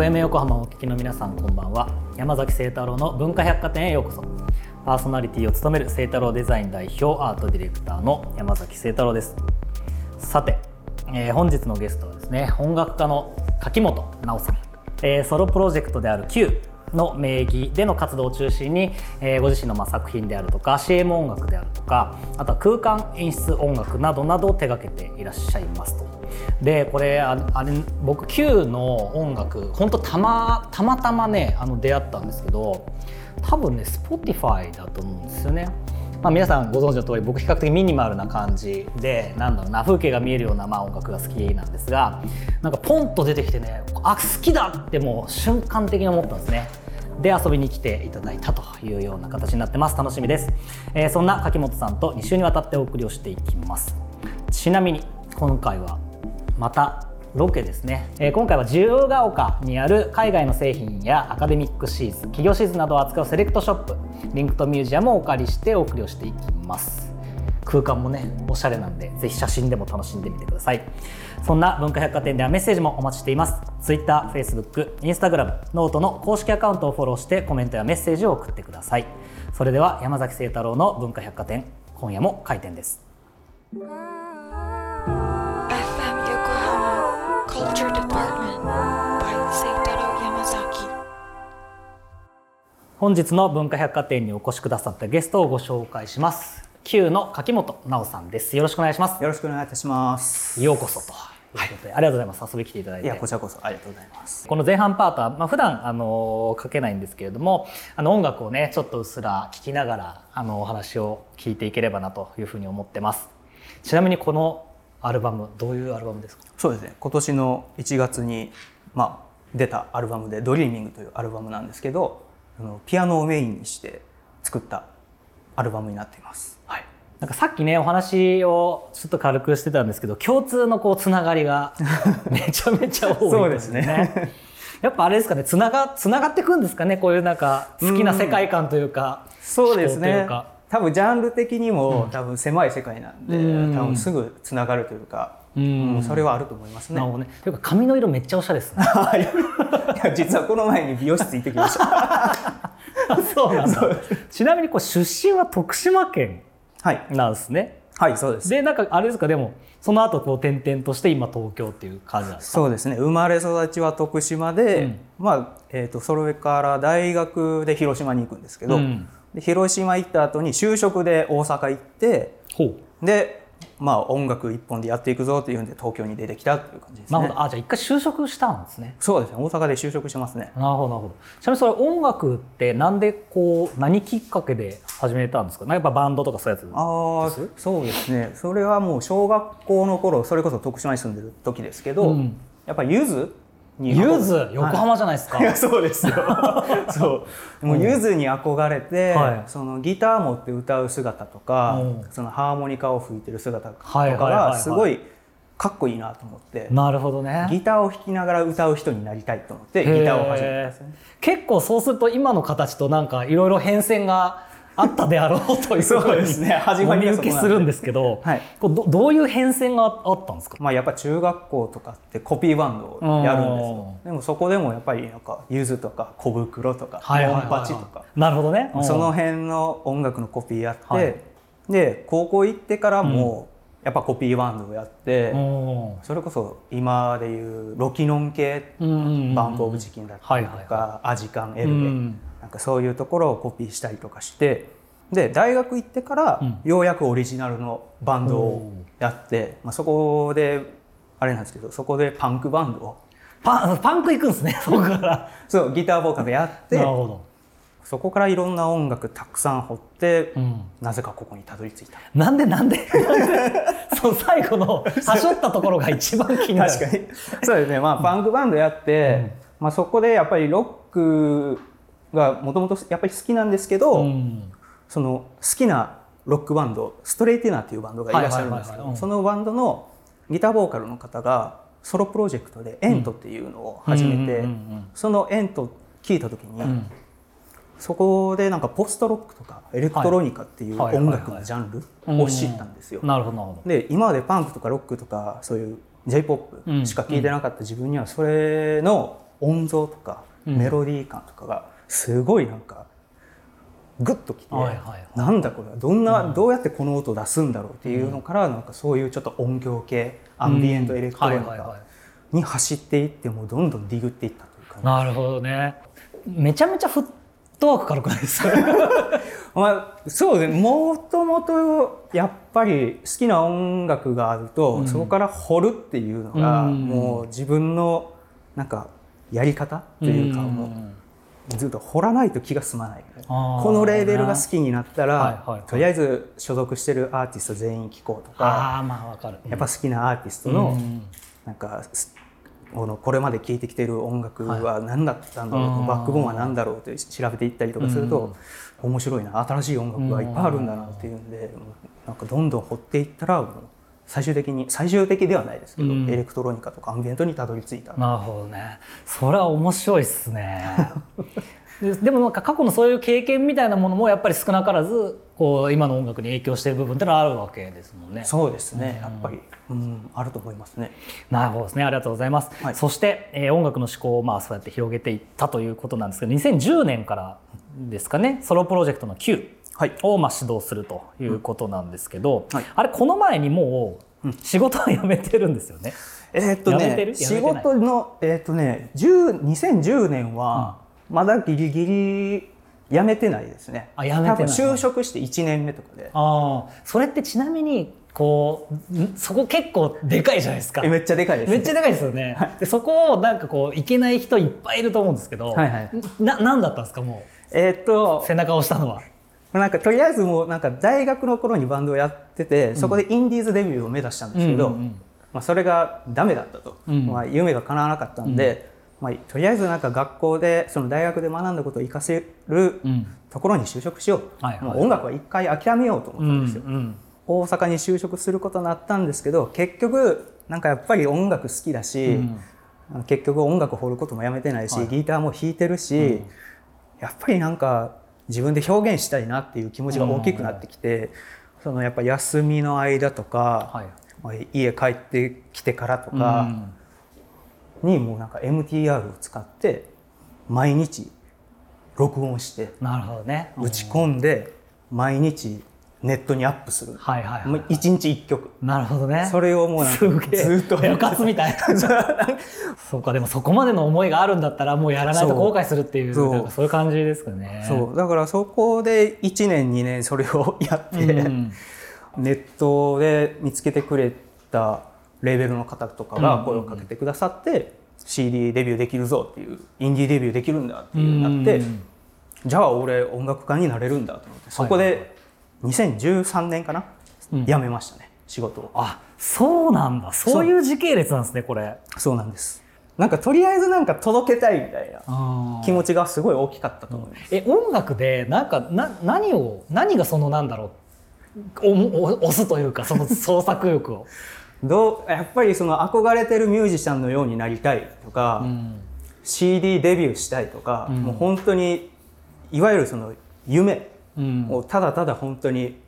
FM 横浜をお聞きの皆さんこんばんは。山崎清太郎の文化百貨店へようこそ。パーソナリティを務める清太郎デザイン代表アートディレクターの山崎清太郎です。さて、えー、本日のゲストはですね音楽家の柿本直さん、えー、ソロプロジェクトである Q の名義での活動を中心に、えー、ご自身のまあ作品であるとか CM 音楽であるとかあとは空間演出音楽などなどを手掛けていらっしゃいますと。でこれあれ僕 Q の音楽本当たまたまたまねあの出会ったんですけど多分ね Spotify だと思うんですよね。まあ、皆さんご存知の通り僕比較的ミニマルな感じでなんだろうな風景が見えるようなまあ音楽が好きなんですがなんかポンと出てきてねあ好きだってもう瞬間的に思ったんですね。で遊びに来ていただいたというような形になってます。楽しみです、えー、そんな柿本さんと2週にわたってお送りをしていきます。ちなみに今回はまたロケですね、えー、今回は自由が丘にある海外の製品やアカデミックシーズ企業シーズなどを扱うセレクトショップリンクトミュージアムをお借りしてお送りをしていきます。空間もねおしゃれなんでぜひ写真でも楽しんでみてください。そんな文化百貨店ではメッセージもお待ちしています。Twitter、Facebook、Instagram、 noteの公式アカウントをフォローしてコメントやメッセージを送ってください。それでは山崎清太郎の文化百貨店今夜も開店です。本日の文化百貨店にお越しくださったゲストをご紹介します Q の柿本直さんです。よろしくお願いします。よろしくお願いいたします。ようこそと。はい、ありがとうございます。遊び来ていただいて。いやこちらこそありがとうございます。この前半パートは、まあ普段あの書けないんですけれどもあの音楽をねちょっとうっすら聞きながらあのお話を聞いていければなというふうに思ってます。ちなみにこのアルバムどういうアルバムですか？そうですね。今年の1月にまあ出たアルバムで「ドリーミング」というアルバムなんですけどピアノをメインにして作ったアルバムになっています。はいなんかさっきねお話をちょっと軽くしてたんですけど共通のこうつながりが めちゃめちゃ多い、ね、そうですね。やっぱあれですかねつながつながっていくんですかねこういうなんか好きな世界観というか、うそうですね多分ジャンル的にも多分狭い世界なんで、うん、多分すぐつながるというか、うん、それはあると思いますね。ね。というか髪の色めっちゃおしゃれですね。実はこの前に美容室行ってきました。そうなんだ。ちなみにこう出身は徳島県なんですね。はい、はい、そうです。でなんかあれですか？でもその後こう転々として今東京っていう感じなんですか？そうですね。生まれ育ちは徳島で、うん、まあえっ、ー、とそれから大学で広島に行くんですけど、うん、で広島行った後に就職で大阪行って、でまあ、音楽一本でやっていくぞというんで東京に出てきたという感じですね。なるほど。あ、じゃあ一回就職したんですね。そうですね。大阪で就職しますね。なるほど、なるほど。ちなみにそれ音楽ってなんでこう何きっかけで始めたんですか？やっぱバンドとかそういうやつああ、そうですね。それはもう小学校の頃、それこそ徳島に住んでる時ですけど、うん、やっぱゆずゆず横浜じゃないですか、はい、そうですよ。そう。もうゆずに憧れて、はい、そのギター持って歌う姿とか、うん、そのハーモニカを吹いてる姿とかがすごいかっこいいなと思って。なるほどね。ギターを弾きながら歌う人になりたいと思ってギターを始めたんですね結構そうすると今の形となんかいろいろ変遷があったであろうというそうですね。始まり受けするんですけど、はい、こどどういう変遷があったんですか、まあ、やっぱ中学校とかってコピーバンドをやるんですよ。でもそこでもやっぱりなんかゆずとか小袋とかモンパチとか。なるほどね。その辺の音楽のコピーやって、はい、で高校行ってからも、やっぱコピーバンドをやってそれこそ今でいうロキノン系バンプ・オブ・チキンだったりとかアジカン・エルベなんかそういうところをコピーしたりとかしてで大学行ってからようやくオリジナルのバンドをやって、まあ、そこであれなんですけどそこでパンクバンドを。パパンク行くんですね そこから。そうギターボーカルやってなるほど。そこからいろんな音楽たくさん掘って、うん、なぜかここにたどり着いた。なんでなんで その最後の はしょったところが一番気になる。確かに。そうですね。まあパンクバンドやって、うん、まあ、そこでやっぱりロックがもともとやっぱり好きなんですけど、うん、その好きなロックバンドストレイティナーっていうバンドがいらっしゃるんですけどそのバンドのギターボーカルの方がソロプロジェクトでエントっていうのを始めてそのエント聞いた時に、うん、そこでなんかポストロックとかエレクトロニカっていう音楽のジャンルを知ったんですよ。なるほどで今までパンクとかロックとかそういう j p o p しか聞いてなかった自分にはそれの音像とかメロディー感とかがすごいなんかグッときて、はいはいはい。なんだこれはどんな、どうやってこの音を出すんだろうっていうのから、なんかそういうちょっと音響系アンビエントエレクトロニカに走っていってもうどんどんディグっていったというか。ね、なるほどね。めちゃめちゃフットワーク軽くないですか？まあ、そうですね。もともとやっぱり好きな音楽があると、そこから掘るっていうのが、うん。もう自分のなんかやり方っていうか、もうずっと掘らないと気が済まないこのレーベルが好きになったら、はいはいはい。とりあえず所属してるアーティスト全員聴こうとか、ああまあわかる。やっぱ好きなアーティストの、うん。なんかすこのこれまで聴いてきてる音楽は何だったんだろう、はいバックボーンは何だろうって調べていったりとかすると、面白いな新しい音楽がいっぱいあるんだなっていうんで、なんかどんどん掘っていったら最終的に最終的ではないですけど、うん。エレクトロニカとかアンビエントにたどり着いた。なるほどね。それは面白いっすね。ででもなんか過去のそういう経験みたいなものもやっぱり少なからずこう今の音楽に影響している部分ってのはあるわけですもんね。そうですね、やっぱり、うん、あると思いますね。なるほどですね。ありがとうございます。はい。そして、えー音楽の思考をまあそうやって広げていったということなんですけど、2010年からですかね、ソロプロジェクトの Q はいをまあ指導するということなんですけど、はいあれこの前にもう仕事は辞めてるんですよね。えーっとね仕事のえーっとね10 2010年はまだギリギリ辞めてないですね。あ辞めてない就職して1年目とかで。ああ、それってちなみにこうん？そこ結構でかいじゃないですか。えめっちゃでかいです、ね。めっちゃでかいですよね。でそこをなんかこういけない人いっぱいいると思うんですけど、はいはいななんだったんですかもえーっとう背中を押したのは。なんかとりあえずもうなんか大学の頃にバンドをやってて、そこでインディーズデビューを目指したんですけど、うんうんうん。まあ、それがダメだったと、うん。まあ、夢が叶わなかったんで、まあ、とりあえずなんか学校でその大学で学んだことを活かせるうん。ところに就職しよう。と、はいはい。もう音楽は一回諦めようと思ったんですよ。うん大阪に就職することになったんですけど結局なんかやっぱり音楽好きだし、うん。結局音楽掘ることもやめてないし、はい。ギターも弾いてるし、やっぱりなんか自分で表現したいなっていう気持ちが大きくなってきて、そのやっぱ休みの間とか、はい。まあ家帰ってきてからとかにもうなんか MTR を使って毎日録音してなるほどね。打ち込んで毎日ネットにアップする。はいはいはい。もう一日一曲。なるほどね。それをもうなかずっと。部活みたいな。そう。かでもそこまでの思いがあるんだったらもうやらないと後悔するっていうそう。そういう感じですかね。そう。だからそこで1年2年それをやって、うん。ネットで見つけてくれたレーベルの方とかが声をかけてくださって、CD デビューできるぞっていうインディーデビューできるんだっていうなって、うん。じゃあ俺音楽家になれるんだと思ってそこで2013年かな、うん。辞めましたね仕事を。あそうなんだ。そういう時系列なんですねこれ。そうなんです。なんかとりあえずなんか届けたいみたいなあ気持ちがすごい大きかったと思います、え音楽でなんかな何を何がそのなんだろうおお押すというかその創作欲を。どうやっぱりその憧れてるミュージシャンのようになりたいとか、うん。CD デビューしたいとか、うん。もう本当にいわゆるその夢うんをただただ本当に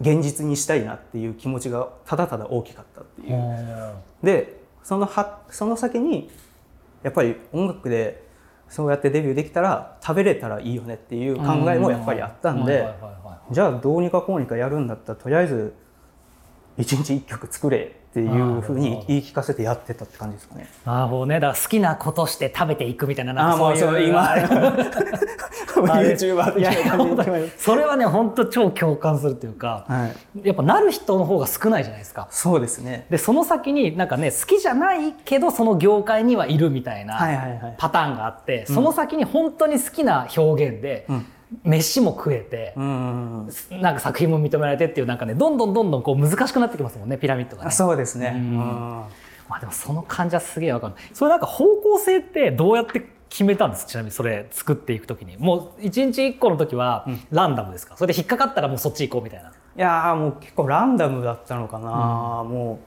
現実にしたいなっていう気持ちがただただ大きかったっていう。でそのはその先にやっぱり音楽でそうやってデビューできたら食べれたらいいよねっていう考えもやっぱりあったんでじゃあどうにかこうにかやるんだったらとりあえず一日一曲作れっていうふうに言い聞かせてやってたって感じですかね。なるほどね。だから好きなことして食べていくみたいななんああもう。かそういう今 なそれはね本当超共感するっていうかはい、やっぱなる人の方が少ないじゃないですか。そうですね。でその先になんかね好きじゃないけどその業界にはいるみたいはいな。パターンがあって、その先に本当に好きな表現で、うん飯も食えて、うん、なんか作品も認められてっていうなんかねどんどんどんどんこう難しくなってきますもんねピラミッドがね。そうですね。うんうんまあでもその感じはすげえわかる。それなんか方向性ってどうやって決めたんですちなみにそれ作っていくときに。もう一日一個の時はランダムですか、それで引っかかったらもうそっち行こうみたいな。いやーもう結構ランダムだったのかな、も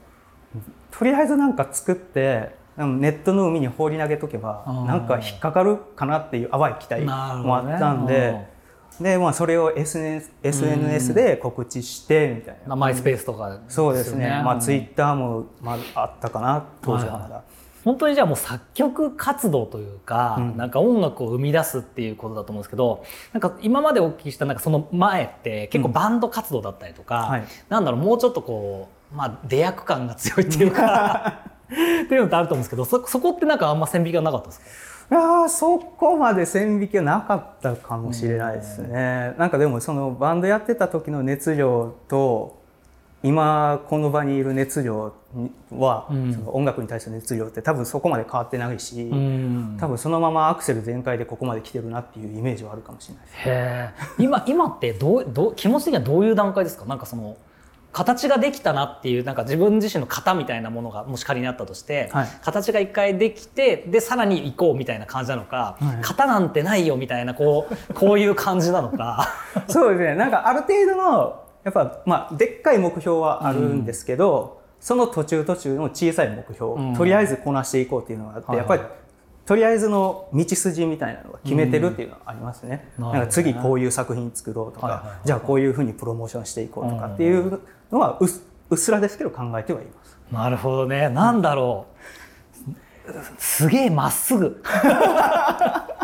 うとりあえずなんか作ってネットの海に放り投げとけばなんか引っかかるかなっていう淡い期待もあったんで。でまあ、それを SNS, SNS で告知してみたいな、マイスペースとか、そうですね。まあ、ツイッターも、まあ、あったかな。当時はまだ、本当にじゃあもう作曲活動というか、うん、なんか音楽を生み出すっていうことだと思うんですけどなんか今までお聞きしたなんかその前って結構バンド活動だったりとか、うんはい、なんだろうもうちょっとこう、まあ、出役感が強いっていうか っていうのってあると思うんですけどそそこってなんかあんま線引きがなかったですか？いやそこまで線引きはなかったかもしれないですね。なんかでもそのバンドやってた時の熱量と今この場にいる熱量は、うん、その音楽に対する熱量って多分そこまで変わってないし、うん、多分そのままアクセル全開でここまで来てるなっていうイメージはあるかもしれない。です。へ今 今ってどうどう気持ち的にはどういう段階ですか？なんかその形ができたなっていうなんか自分自身の型みたいなものがもし仮にあったとして、はい、形が一回できてでさらに行こうみたいな感じなのか、はい、型なんてないよみたいなこうこういう感じなのか。そうですね。なんかある程度のやっぱ、まあ、でっかい目標はあるんですけど、うん、その途中途中の小さい目標、うん、とりあえずこなしていこうっていうのがあって、はい、やっぱりとりあえずの道筋みたいなのが決めてるっていうのはありますね。うん、なんか次こういう作品作ろうとか、はいはいはい、じゃあこういうふうにプロモーションしていこうとかっていうのはううっすらですけど考えてはいます。なるほどね。なんだろう。すげえまっすぐ。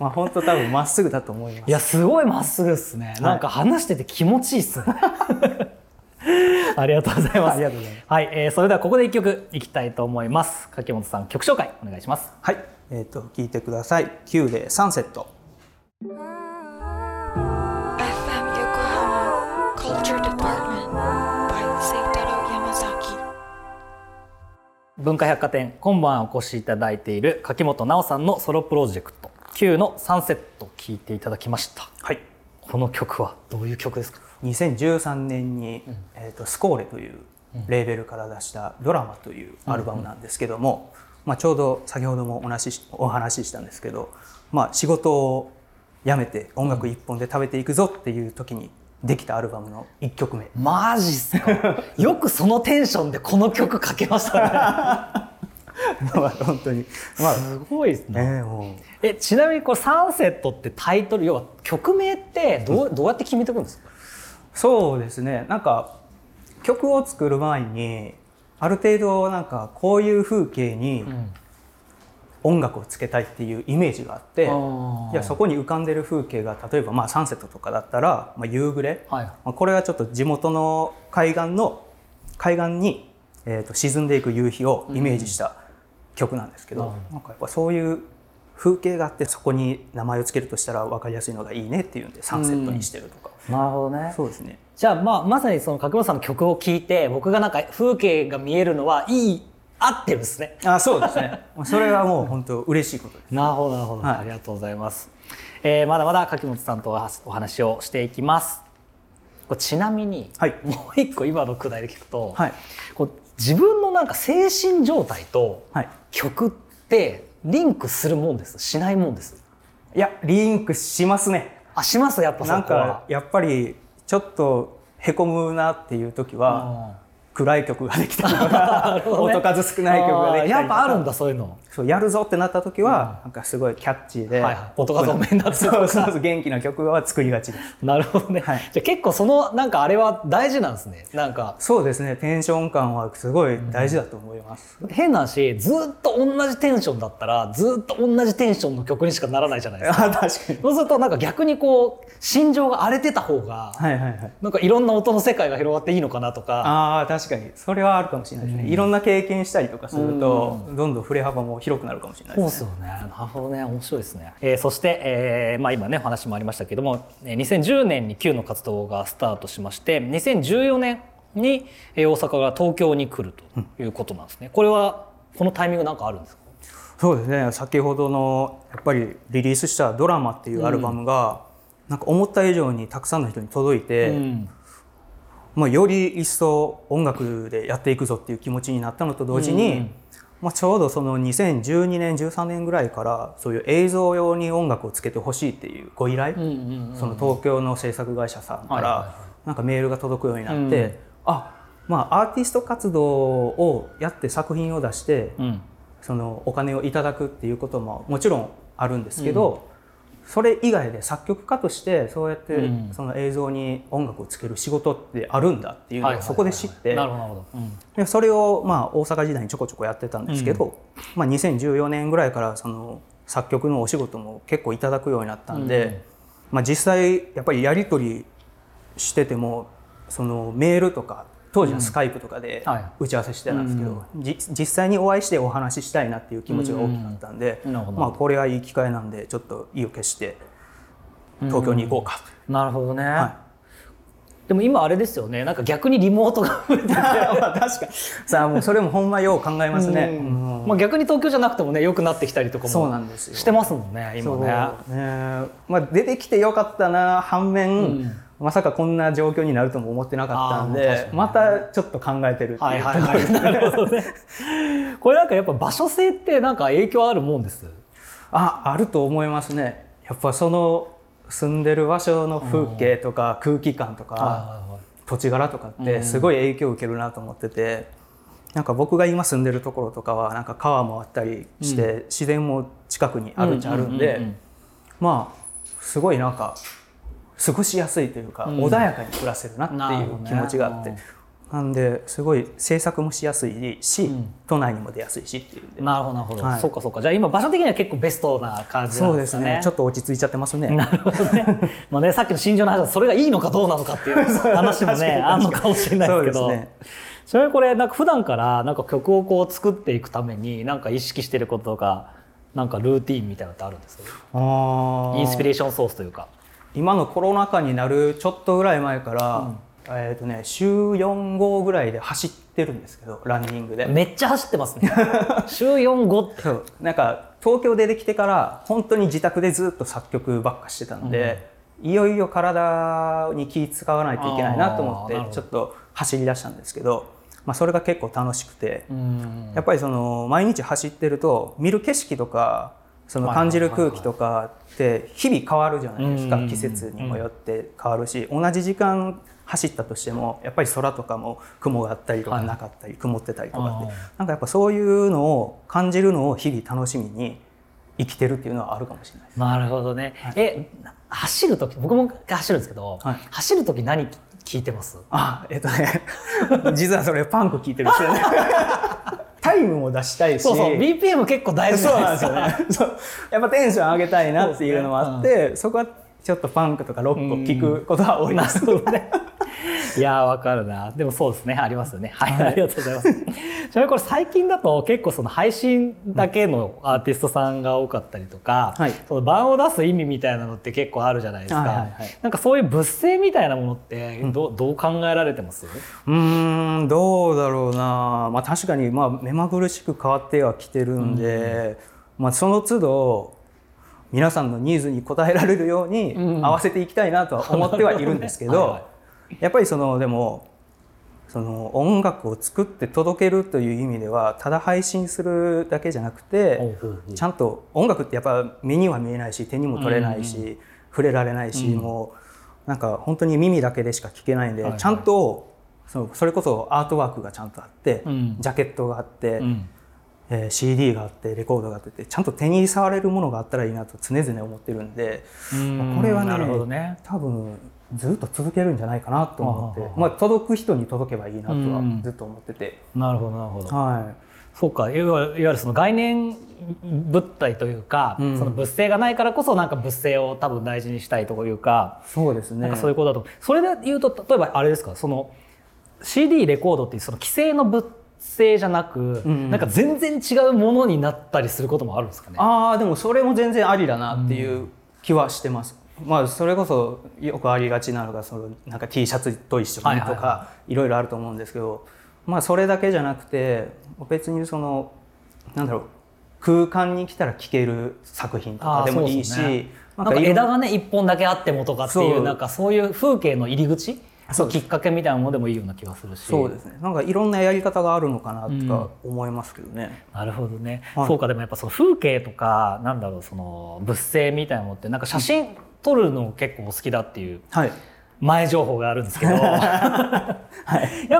まあ本当多分まっすぐだと思いますいやすごいまっすぐですね、はい、なんか話してて気持ちいいっすね ありがとうございます。ありがとうございます。はい、えー、それではここで一曲いきたいと思います。柿本さん曲紹介お願いします。はい、えっ、ー、と聞いてください。9でサンセット。文化百貨店今晩お越しいただいている柿本直さんのソロプロジェクト Q のサンセット聞いていただきました。はい。この曲はどういう曲ですか？2013年に、うん、えっ、ー、とスコーレというレーベルから出したドラマというアルバムなんですけども、うんうん、まあちょうど先ほどもお話しお話ししたんですけど、まあ仕事を辞めて音楽一本で食べていくぞっていう時にできたアルバムの1曲目マジっすか？よくそのテンションでこの曲かけましたね まあ本当に、まあ、すごいですね、えー、えちなみにこれサンセットってタイトル要は曲名ってどううん、どうやって決めていくんですか？そうですね。なんか曲を作る前にある程度なんかこういう風景に音楽をつけたいっていうイメージがあって、うん、いやそこに浮かんでる風景が例えばまあサンセットとかだったら、まあ、夕暮れ、はい、まあ、これはちょっと地元の海岸の海岸に、えー、と沈んでいく夕日をイメージした曲なんですけど、うん、なんかやっぱそういう風景があってそこに名前を付けるとしたら分かりやすいのがいいねっていうんでサンセットにしてるとか、うん、なるほどね。そうですね。じゃあ、まあ、まさにその角本さんの曲を聴いて僕がなんか風景が見えるのはいい合ってるんですね。あそうですね。それはもう本当嬉しいことです。なるほどなるほど、はい、ありがとうございます、えー、まだまだ柿本さんとお話をしていきます。ちなみに、はい、もう一個今のくだりで聞くと、はい、こう自分のなんか精神状態と曲ってリンクするもんです？しないもんです？いやリンクしますね。あします？やっぱなんかやっぱりちょっとへこむなっていう時は暗い曲ができたりとか、音数少ない曲ができたりとか。やっぱあるんだそういうの。そうやるぞってなった時は、なんかすごいキャッチーで、はいはい、音数多めになってそうそうそう。元気な曲は作りがちです。なるほどね、はい、じゃ結構そのなんかあれは大事なんですね。なんか。そうですね。テンション感はすごい大事だと思います、うん、変なしずっと同じテンションだったらずっと同じテンションの曲にしかならないじゃないですか。あ確かに。そうするとなんか逆にこう心情が荒れてた方が、はいはいはい、なんかいろんな音の世界が広がっていいのかなとか。あ確かにそれはあるかもしれないですね、うん、いろんな経験したりとかすると、どんどん振れ幅も広くなるかもしれないですね。そうですよね。なるほどね。面白いですね。えー、そして、えー、まあ今ねお話もありましたけども、2010年に Q の活動がスタートしまして、2014年に大阪が東京に来るということなんですね。これはこのタイミングなんかあるんですか？そうですね。先ほどのやっぱりリリースしたドラマっていうアルバムが、うん、なんか思った以上にたくさんの人に届いて。うんまあ、より一層音楽でやっていくぞっていう気持ちになったのと同時に、うん、まあ、ちょうどその2012年13年ぐらいからそういう映像用に音楽をつけてほしいっていうご依頼、その東京の制作会社さんからなんかメールが届くようになって、うん、あまあアーティスト活動をやって作品を出して、うん、そのお金をいただくっていうことももちろんあるんですけど、それ以外で作曲家としてそうやってうん。その映像に音楽をつける仕事ってあるんだっていうのをそこで知ってそれをまあ大阪時代にちょこちょこやってたんですけど、まあ、2014年ぐらいからその作曲のお仕事も結構いただくようになったんで、うん。まあ、実際やっぱりやり取りしててもそのメールとか当時はスカイプとかではい。打ち合わせしてたんですけど、じ実際にお会いしてお話ししたいなっていう気持ちが大きかったんで、うん。まあ、これはいい機会なんでちょっと意を決して東京に行こうか。と。なるほどね、はでも今あれですよね。なんか逆にリモートが増えてて。まあ確かに。さあもうそれもほんまよう考えますね。うん。うん。まあ、逆に東京じゃなくてもね良くなってきたりとかもしてますもんね今ね。ね。まあ、出てきてよかったな反面、うんまさかこんな状況になるとも思ってなかったんでまたちょっと考えてるっていう、はいはいはい。なるほどね。これなんかやっぱ場所性ってなんか影響あるもんです？ああると思いますね。やっぱその住んでる場所の風景とか空気感とか土地柄とかってすごい影響を受けるなと思ってて、なんか僕が今住んでるところとかはなんか川もあったりして、自然も近くにあるっちゃあるんで、まあすごいなんか過ごしやすいというか、うん。穏やかに暮らせるなっていう気持ちがあって、なんですごい制作もしやすいし、うん。都内にも出やすいしっていう。んで、なるほどなるほど、はい。そうかそうか。じゃあ今場所的には結構ベストな感じなそうですすんでかね。ねちょっと落ち着いちゃってますね。なるほどね。まあね、さっきの心情の話はそれがいいのかどうなのかっていう話もね、あんのかもしれないですけど。そうですね。ちなみにこれ、なんか普段からなんか曲をこう作っていくために、なんか意識してることとか、なんかルーティンみたいなのってあるんですか？インスピレーションソースというか。今のコロナ禍になるちょっとぐらい前から、えっ、とね週4号ぐらいで走ってるんですけどランニングで。めっちゃ走ってますね。週4、5って。そうなんか東京出てきてから本当に自宅でずっと作曲ばっかしてたんで、いよいよ体に気使わないといけないなと思ってちょっと走り出したんですけど、まあ、それが結構楽しくて、うんやっぱりその毎日走ってると見る景色とかそのはいはいはいはい。感じる空気とかって日々変わるじゃないですか。うん季節にもよって変わるし同じ時間走ったとしてもやっぱり空とかも雲があったりとかはい。なかったり曇ってたりとかってなんかやっぱそういうのを感じるのを日々楽しみに生きてるっていうのはあるかもしれないです。なるほどね。え、走るとき、僕も走るんですけど、はい。走るとき何聞いてます？あえっとね 実はそれパンク聞いてるんですよね。タイムも出したいしそうそう、BPM 結構大事そうなんですすよね。そうやっぱテンション上げたいなっていうのもあって、そこはちょっとパンクとかロックを聞くことが多いです。なるほどね。いやーわかるな。でもそうですね。ありますよね。はい、ありがとうございます。ちなみにこれ最近だと結構その配信だけのアーティストさんが多かったりとか、はいその版を出す意味みたいなのって結構あるじゃないですか。はいはいはいなんかそういう物性みたいなものってど,、うどう考えられてます？うーん、どうだろうな。まあ確かにまあ目まぐるしく変わってはきてるんで、まあその都度皆さんのニーズに応えられるようにうん合わせていきたいなとは思ってはいるんですけど、はいはいやっぱりそのでもその音楽を作って届けるという意味ではただ配信するだけじゃなくて、ちゃんと音楽ってやっぱ目には見えないし手にも取れないし、触れられないし、うん。もうなんか本当に耳だけでしか聞けないんで、ちゃんとそのそれこそアートワークがちゃんとあって、うん。ジャケットがあって、うん。えー CD があってレコードがあってちゃんと手に触れるものがあったらいいなと常々思ってるんで、うん。これはねなるほどね。多分ずっと続けるんじゃないかなと思ってまあ、届く人に届けばいいなとはうん。ずっと思ってて、なるほどなるほど。はそうか。いわゆるその概念物体というか、うん。その物性がないからこそなんか物性を多分大事にしたいというか、い、そうですね。そういうことだと。それで言うと例えばあれですか？その CD レコードっていうその既成の物性じゃなく、んなんか全然違うものになったりすることもあるんですかね？ああでもそれも全然ありだなっていう気はしてます。まあそれこそよくありがちなのがそのなんか T シャツと一緒にとかいろいろあると思うんですけど、まあそれだけじゃなくて別にそのなんだろう空間に来たら聴ける作品とかでもいいし、ね。ななんか枝がね一本だけあってもとかっていそう。うなんかそういう風景の入り口そうきっかけみたいなものでもいいような気がするし。そうですね。なんかいろんなやり方があるのかなとか思いますけどね。なるほどね、はい。そうかでもやっぱその風景とかなんだろうその物性みたいなのってなんか写真撮るの結構好きだっていうはい。前情報があるんですけど、や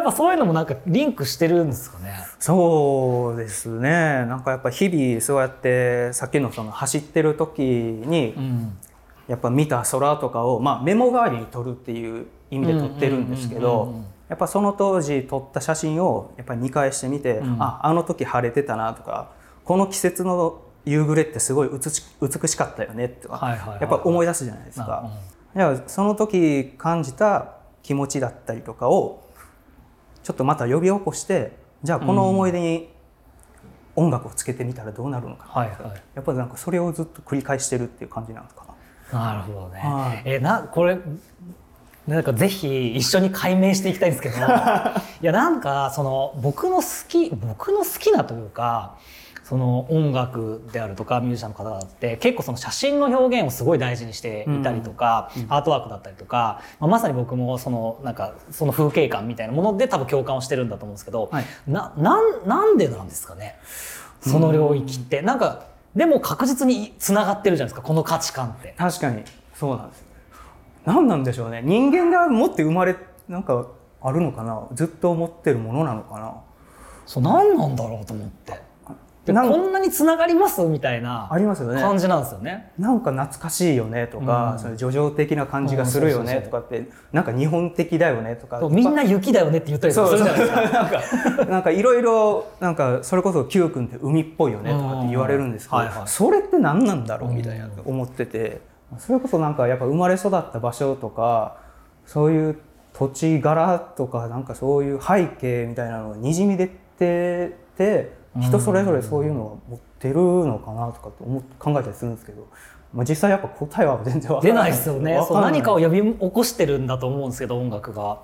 っぱそういうのもなんかリンクしてるんですかね。そうですね。なんかやっぱ日々そうやってさっきのその走ってる時に、うんやっぱ見た空とかを、まあ、メモ代わりに撮るっていう意味で撮ってるんですけどやっぱその当時撮った写真をやっぱり見返してみて、うん、ああの時晴れてたなとかこの季節の夕暮れってすごい美しかったよねとか、やっぱ思い出すじゃないですか。うん、その時感じた気持ちだったりとかをちょっとまた呼び起こしてじゃあこの思い出に音楽をつけてみたらどうなるのか、はいはい、やっぱりなんかそれをずっと繰り返してるっていう感じなんですかなるほどね。はい、えなこれなんかぜひ一緒に解明していきたいんですけど いやなんかその僕の好き僕の好きなというかその音楽であるとかミュージシャンの方々って結構その写真の表現をすごい大事にしていたりとか、うん、アートワークだったりとか、まあ、まさに僕もそのなんかその風景感みたいなもので多分共感をしてるんだと思うんですけど、はい、ななんなんでなんですかね？その領域って。うん、なんかでも確実につながってるじゃないですかこの価値観って。確かに。そうなんです何なんでしょうね。人間が持って生まれなんかあるのかな？ずっと思ってるものなのかな？そう何なんだろうと思って。こんなにつながります？みたいな感じなんですよね。なんか懐かしいよねとか、うん、その叙情的な感じがするよねとかって、なんか日本的だよねとか。みんな雪だよねって言ったりするじゃないですか。なんかいろいろなんかそれこそ Q 君って海っぽいよねとかって言われるんですけど、それって何なんだろうみたいな思ってて、それこそなんかやっぱ生まれ育った場所とかそういう土地柄とかなんかそういう背景みたいなのがにじみ出てて。人それぞれそういうのを持ってるのかなとかって思考えたりするんですけど、まあ、実際やっぱ答えは全然出ないですよね。そう何かを呼び起こしてるんだと思うんですけど音楽が。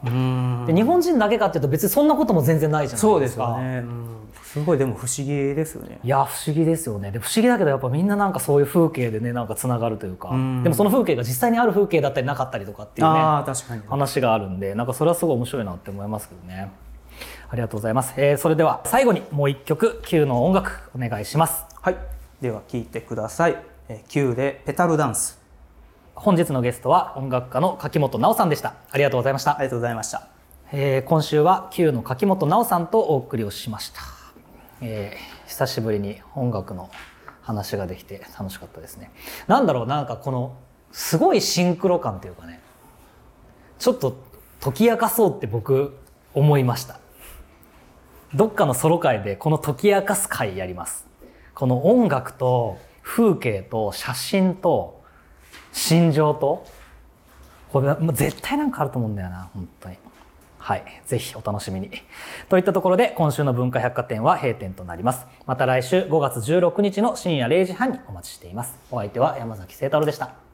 で日本人だけかっていうと別にそんなことも全然ないじゃないですか。そうですよね、すごいでも不思議ですよね。いや不思議ですよね。で不思議だけどやっぱみんななんかそういう風景でねなんかつながるというか。でもその風景が実際にある風景だったりなかったりとかっていうね話があるんでなんかそれはすごい面白いなって思いますけどねありがとうございます、えー、それでは最後にもう一曲 Q の音楽お願いします。はい。では聴いてください、えー、Q でペタルダンス。本日のゲストは音楽家の柿本直さんでした。ありがとうございました。ありがとうございました、えー、今週は Q の柿本直さんとお送りをしました、えー、久しぶりに音楽の話ができて楽しかったですね。なんだろうなんかこのすごいシンクロ感というかねちょっと解き明かそうって僕思いましたどっかのソロ会でこの解き明かす会やります。この音楽と風景と写真と心情と、これ絶対なんかあると思うんだよな、本当に。はい。ぜひお楽しみに。といったところで今週の文化百貨店は閉店となります。また来週5月16日の深夜0時半にお待ちしています。お相手は山崎聖太郎でした。